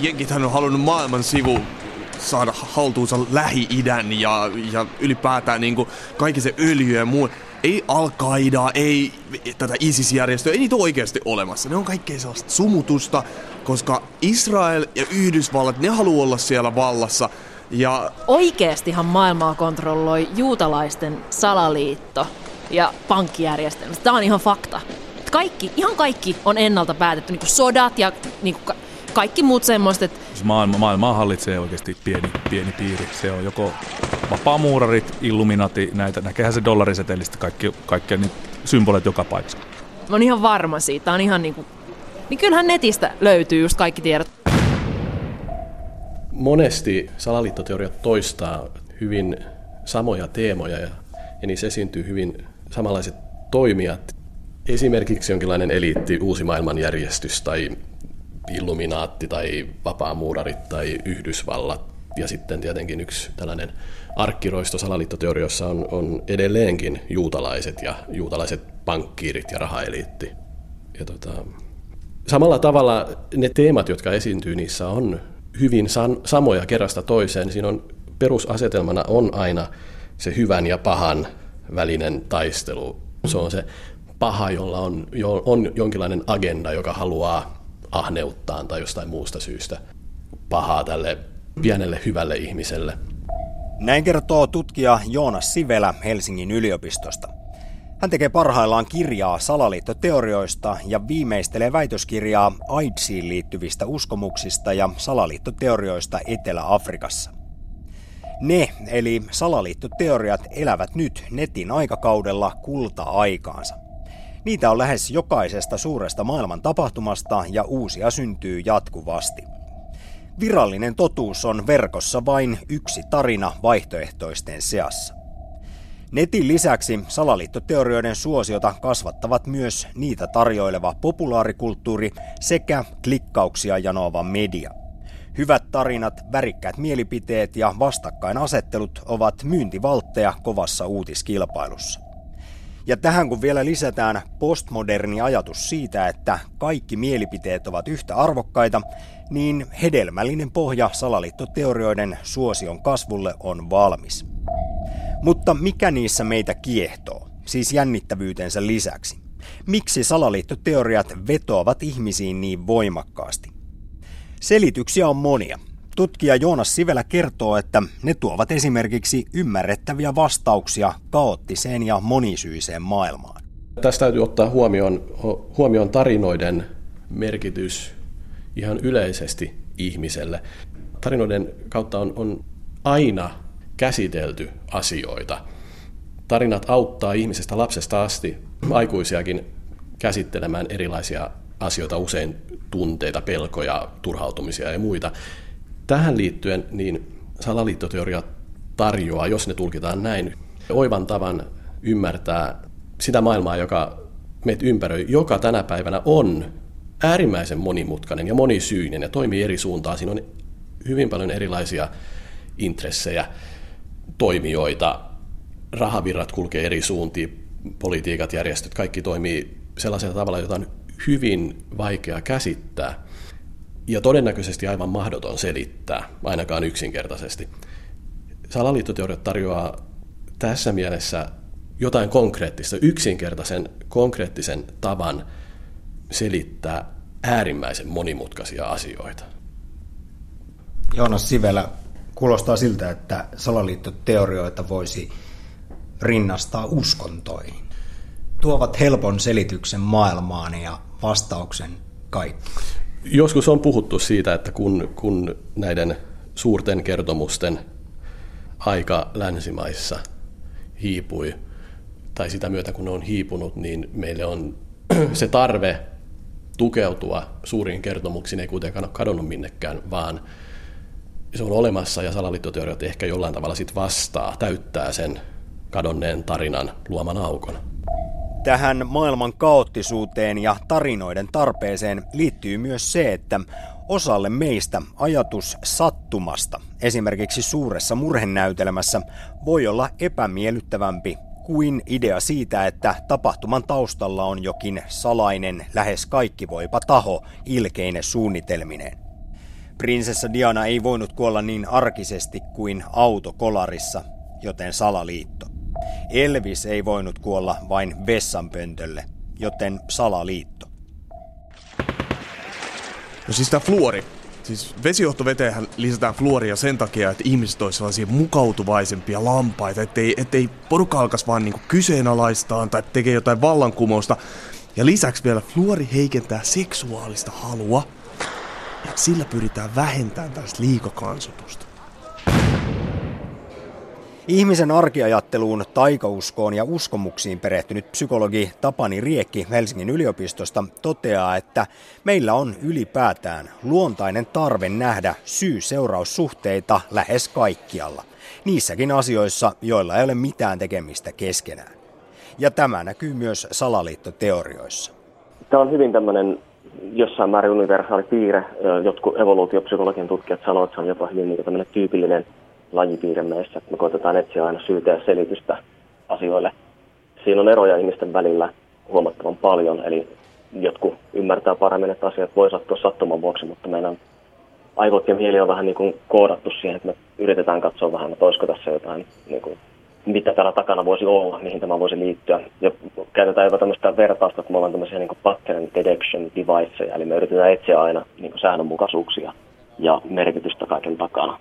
jenkithän on halunnut maailman sivu saada haltuunsa Lähi-idän ja, ja ylipäätään niin kuin kaikki se öljy ja muu. Ei al ei tätä ISIS-järjestöä, ei niitä oikeasti olemassa. Ne on kaikkea sellaista sumutusta, koska Israel ja Yhdysvallat, ne haluaa olla siellä vallassa. Ja... Oikeastihan maailmaa kontrolloi juutalaisten salaliitto ja pankkijärjestelmä. Tämä on ihan fakta. Kaikki, ihan kaikki on ennalta päätetty, niin kuin sodat ja niin kuin kaikki muut semmoiset. Että... Siis maailma, maailmaa hallitsee oikeasti pieni, pieni piiri. Se on joko vapaamuurarit, illuminati, näitä, näkehän se dollarisetelistä kaikki, kaikki niin symbolit joka paikassa. Mä oon ihan varma siitä. On ihan niin kuin... Niin kyllähän netistä löytyy just kaikki tiedot. Monesti salaliittoteoriat toistaa hyvin samoja teemoja ja, ja niissä esiintyy hyvin samanlaiset toimijat. Esimerkiksi jonkinlainen eliitti, uusi maailmanjärjestys tai Illuminaatti tai vapaamuurarit tai Yhdysvallat. Ja sitten tietenkin yksi tällainen arkkiroisto salaliittoteorioissa on, on edelleenkin juutalaiset ja juutalaiset pankkiirit ja rahaeliitti. Ja tota, samalla tavalla ne teemat, jotka esiintyy niissä, on hyvin san, samoja kerrasta toiseen. Siinä on perusasetelmana on aina se hyvän ja pahan välinen taistelu. Se on se paha, jolla on, jo, on jonkinlainen agenda, joka haluaa ahneuttaan tai jostain muusta syystä pahaa tälle pienelle hyvälle ihmiselle. Näin kertoo tutkija Joonas Sivelä Helsingin yliopistosta. Hän tekee parhaillaan kirjaa salaliittoteorioista ja viimeistelee väitöskirjaa AIDSiin liittyvistä uskomuksista ja salaliittoteorioista Etelä-Afrikassa. Ne, eli salaliittoteoriat, elävät nyt netin aikakaudella kulta-aikaansa. Niitä on lähes jokaisesta suuresta maailman tapahtumasta ja uusia syntyy jatkuvasti. Virallinen totuus on verkossa vain yksi tarina vaihtoehtoisten seassa. Netin lisäksi salaliittoteorioiden suosiota kasvattavat myös niitä tarjoileva populaarikulttuuri sekä klikkauksia janoava media. Hyvät tarinat, värikkäät mielipiteet ja vastakkainasettelut ovat myyntivaltteja kovassa uutiskilpailussa. Ja tähän kun vielä lisätään postmoderni ajatus siitä, että kaikki mielipiteet ovat yhtä arvokkaita, niin hedelmällinen pohja salaliittoteorioiden suosion kasvulle on valmis. Mutta mikä niissä meitä kiehtoo, siis jännittävyytensä lisäksi? Miksi salaliittoteoriat vetoavat ihmisiin niin voimakkaasti? Selityksiä on monia, Tutkija Joonas Sivelä kertoo, että ne tuovat esimerkiksi ymmärrettäviä vastauksia kaoottiseen ja monisyiseen maailmaan. Tästä täytyy ottaa huomioon, huomioon tarinoiden merkitys ihan yleisesti ihmiselle. Tarinoiden kautta on, on aina käsitelty asioita. Tarinat auttaa ihmisestä lapsesta asti aikuisiakin käsittelemään erilaisia asioita, usein tunteita, pelkoja, turhautumisia ja muita. Tähän liittyen niin salaliittoteoria tarjoaa, jos ne tulkitaan näin, oivan tavan ymmärtää sitä maailmaa, joka meitä ympäröi, joka tänä päivänä on äärimmäisen monimutkainen ja monisyinen ja toimii eri suuntaan. Siinä on hyvin paljon erilaisia intressejä, toimijoita, rahavirrat kulkee eri suuntiin, politiikat, järjestöt, kaikki toimii sellaisella tavalla, jota on hyvin vaikea käsittää ja todennäköisesti aivan mahdoton selittää, ainakaan yksinkertaisesti. Salaliittoteoriat tarjoaa tässä mielessä jotain konkreettista, yksinkertaisen konkreettisen tavan selittää äärimmäisen monimutkaisia asioita. Joonas Sivelä, kuulostaa siltä, että salaliittoteorioita voisi rinnastaa uskontoihin. Tuovat helpon selityksen maailmaan ja vastauksen kaikki. Joskus on puhuttu siitä, että kun, kun näiden suurten kertomusten aika länsimaissa hiipui, tai sitä myötä kun ne on hiipunut, niin meille on se tarve tukeutua suuriin kertomuksiin ei kuitenkaan ole kadonnut minnekään, vaan se on olemassa ja salaliittoteoriat ehkä jollain tavalla sit vastaa, täyttää sen kadonneen tarinan luoman aukon. Tähän maailman kaoottisuuteen ja tarinoiden tarpeeseen liittyy myös se, että osalle meistä ajatus sattumasta, esimerkiksi suuressa murhenäytelmässä, voi olla epämiellyttävämpi kuin idea siitä, että tapahtuman taustalla on jokin salainen, lähes kaikki voipa taho ilkeine suunnitelmineen. Prinsessa Diana ei voinut kuolla niin arkisesti kuin autokolarissa, joten salaliitto. Elvis ei voinut kuolla vain vessanpöntölle, joten salaliitto. No siis tämä fluori. Siis vesijohtoveteenhän lisätään fluoria sen takia, että ihmiset olisivat sellaisia mukautuvaisempia lampaita, ettei, ettei porukka alkaisi vaan niinku kyseenalaistaan tai tekee jotain vallankumousta. Ja lisäksi vielä fluori heikentää seksuaalista halua ja sillä pyritään vähentämään tästä liikakansotusta. Ihmisen arkiajatteluun, taikauskoon ja uskomuksiin perehtynyt psykologi Tapani Riekki Helsingin yliopistosta toteaa, että meillä on ylipäätään luontainen tarve nähdä syy-seuraussuhteita lähes kaikkialla. Niissäkin asioissa, joilla ei ole mitään tekemistä keskenään. Ja tämä näkyy myös salaliittoteorioissa. Tämä on hyvin tämmöinen jossain määrin universaali piirre. Jotkut evoluutiopsykologian tutkijat sanovat, että se on jopa hyvin niin tämmöinen tyypillinen lajipiirre meissä. Me koitetaan etsiä aina syytä ja selitystä asioille. Siinä on eroja ihmisten välillä huomattavan paljon, eli jotkut ymmärtää paremmin, että asiat voi sattua sattuman vuoksi, mutta meidän aivot ja mieli on vähän niin kuin koodattu siihen, että me yritetään katsoa vähän, että olisiko tässä jotain niin kuin mitä täällä takana voisi olla, mihin tämä voisi liittyä. Ja käytetään jopa tämmöistä vertausta, että me ollaan tämmöisiä niin pattern detection deviceja, eli me yritetään etsiä aina niin säännönmukaisuuksia ja merkitystä kaiken takana.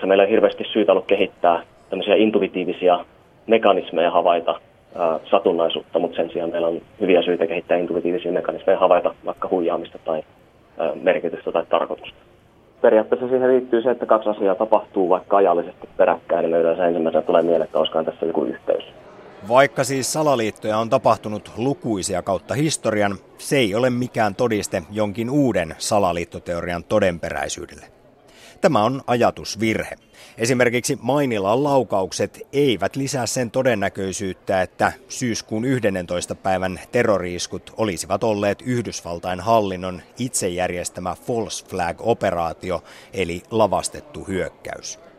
Se meillä on hirveästi syytä ollut kehittää tämmöisiä intuitiivisia mekanismeja havaita ää, satunnaisuutta, mutta sen sijaan meillä on hyviä syitä kehittää intuitiivisia mekanismeja havaita vaikka huijaamista tai ää, merkitystä tai tarkoitusta periaatteessa siihen liittyy se, että kaksi asiaa tapahtuu vaikka ajallisesti peräkkäin, niin yleensä ensimmäisenä tulee mieleen, että olisikohan tässä joku yhteys. Vaikka siis salaliittoja on tapahtunut lukuisia kautta historian, se ei ole mikään todiste jonkin uuden salaliittoteorian todenperäisyydelle. Tämä on ajatusvirhe. Esimerkiksi Mainilan laukaukset eivät lisää sen todennäköisyyttä, että syyskuun 11. päivän terroriiskut olisivat olleet Yhdysvaltain hallinnon itse järjestämä false flag-operaatio, eli lavastettu hyökkäys.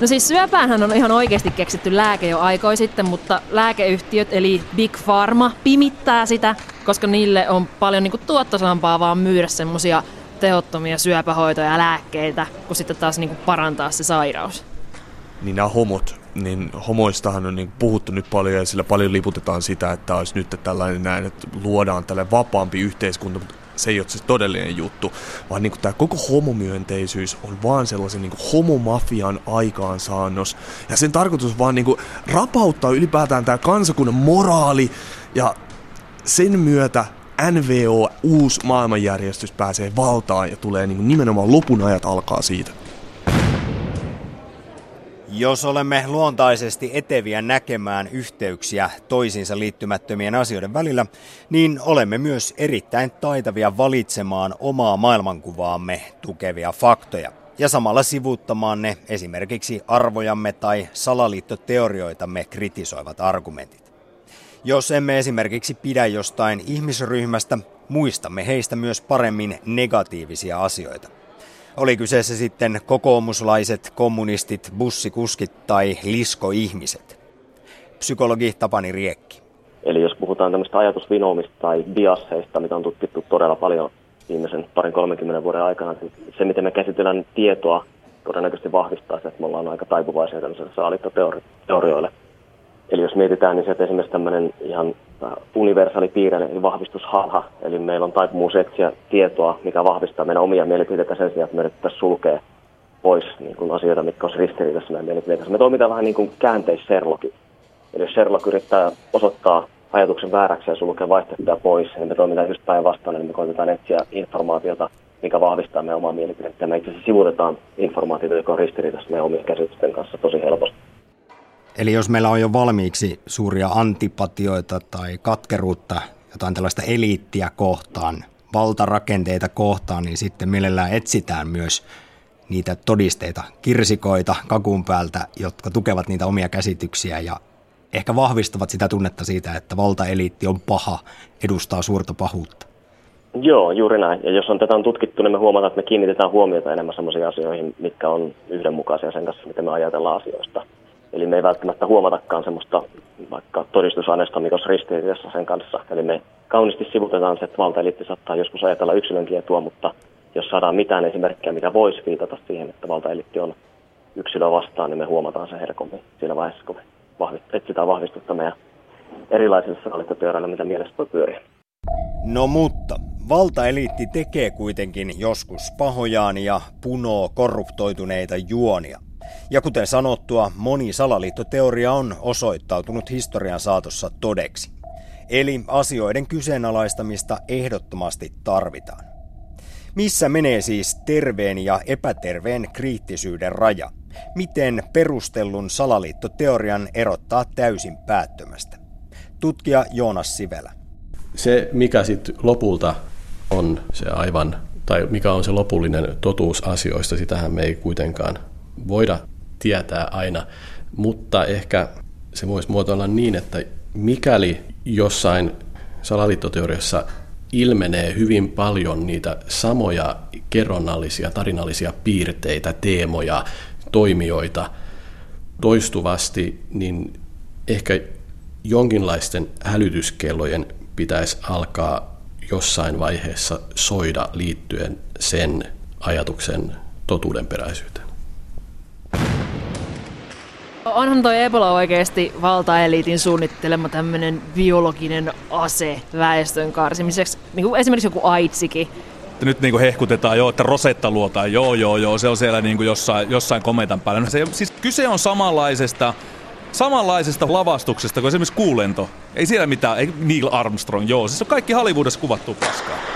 No siis syöpäänhän on ihan oikeasti keksitty lääke jo aikoi sitten, mutta lääkeyhtiöt eli Big Pharma pimittää sitä, koska niille on paljon niin tuottosampaa vaan myydä semmosia tehottomia syöpähoitoja ja lääkkeitä, kun sitten taas niin parantaa se sairaus. Niin nämä homot, niin homoistahan on niin puhuttu nyt paljon ja sillä paljon liputetaan sitä, että olisi nyt tällainen näin, että luodaan tälle vapaampi yhteiskunta, mutta se ei ole se todellinen juttu, vaan niin tämä koko homomyönteisyys on vaan sellaisen niin homomafian aikaansaannos. Ja sen tarkoitus vaan niin rapauttaa ylipäätään tämä kansakunnan moraali ja sen myötä NVO, uusi maailmanjärjestys, pääsee valtaan ja tulee niin nimenomaan lopun ajat alkaa siitä. Jos olemme luontaisesti eteviä näkemään yhteyksiä toisiinsa liittymättömien asioiden välillä, niin olemme myös erittäin taitavia valitsemaan omaa maailmankuvaamme tukevia faktoja ja samalla sivuuttamaan ne esimerkiksi arvojamme tai salaliittoteorioitamme kritisoivat argumentit. Jos emme esimerkiksi pidä jostain ihmisryhmästä, muistamme heistä myös paremmin negatiivisia asioita – oli kyseessä sitten kokoomuslaiset, kommunistit, bussikuskit tai liskoihmiset. Psykologi Tapani Riekki. Eli jos puhutaan tämmöistä ajatusvinoumista tai biasseista, mitä on tutkittu todella paljon viimeisen parin 30 vuoden aikana, niin se miten me käsitellään tietoa todennäköisesti vahvistaa se, että me ollaan aika taipuvaisia tämmöiselle saaliittoteorioille. Eli jos mietitään, niin se, että esimerkiksi tämmöinen ihan universaali piirre, eli vahvistusharha. Eli meillä on taipumus etsiä tietoa, mikä vahvistaa meidän omia mielipiteitä sen sijaan, että me yritetään sulkea pois niin kuin asioita, mitkä olisi ristiriidassa meidän mielipiteitä. Me toimitaan vähän niin kuin käänteis-Sherlocki. Eli jos Sherlock yrittää osoittaa ajatuksen vääräksi ja sulkea vaihtoehtoja pois, niin me toimitaan just päinvastoin, eli me koitetaan etsiä informaatiota, mikä vahvistaa meidän omaa mielipidettä. Me itse asiassa sivuutetaan informaatiota, joka on ristiriidassa meidän omien käsitysten kanssa tosi helposti. Eli jos meillä on jo valmiiksi suuria antipatioita tai katkeruutta, jotain tällaista eliittiä kohtaan, valtarakenteita kohtaan, niin sitten mielellään etsitään myös niitä todisteita, kirsikoita kakun päältä, jotka tukevat niitä omia käsityksiä ja ehkä vahvistavat sitä tunnetta siitä, että valtaeliitti on paha, edustaa suurta pahuutta. Joo, juuri näin. Ja jos on tätä on tutkittu, niin me huomataan, että me kiinnitetään huomiota enemmän sellaisiin asioihin, mitkä on yhdenmukaisia sen kanssa, miten me ajatellaan asioista. Eli me ei välttämättä huomatakaan semmoista vaikka todistusaineistoa, mikä olisi ristiriidassa sen kanssa. Eli me kauniisti sivutetaan se, että valtaeliitti saattaa joskus ajatella yksilönkin etua, mutta jos saadaan mitään esimerkkejä, mikä voisi viitata siihen, että valtaeliitti on yksilöä vastaan, niin me huomataan se herkommin siinä vaiheessa, kun me vahvist- etsitään vahvistusta meidän erilaisille salaliittoteorioille, mitä mielessä voi pyöriä. No mutta, valtaeliitti tekee kuitenkin joskus pahojaan ja punoo korruptoituneita juonia. Ja kuten sanottua, moni salaliittoteoria on osoittautunut historian saatossa todeksi. Eli asioiden kyseenalaistamista ehdottomasti tarvitaan. Missä menee siis terveen ja epäterveen kriittisyyden raja? Miten perustellun salaliittoteorian erottaa täysin päättömästä? Tutkija Joonas Sivelä. Se, mikä sitten lopulta on se aivan, tai mikä on se lopullinen totuus asioista, sitähän me ei kuitenkaan voida tietää aina, mutta ehkä se voisi muotoilla niin, että mikäli jossain salaliittoteoriassa ilmenee hyvin paljon niitä samoja kerronnallisia, tarinallisia piirteitä, teemoja, toimijoita toistuvasti, niin ehkä jonkinlaisten hälytyskellojen pitäisi alkaa jossain vaiheessa soida liittyen sen ajatuksen totuudenperäisyyteen. Onhan toi Ebola oikeasti valtaeliitin suunnittelema tämmöinen biologinen ase väestön karsimiseksi, niin kuin esimerkiksi joku aitsikin. Nyt niin kuin hehkutetaan jo, että Rosetta luotaan, joo joo joo, se on siellä niin kuin jossain, jossain kometan päällä. No se, siis kyse on samanlaisesta, samanlaisesta lavastuksesta kuin esimerkiksi kuulento. Ei siellä mitään, ei Neil Armstrong, joo, siis on kaikki Hollywoodissa kuvattu paskaa.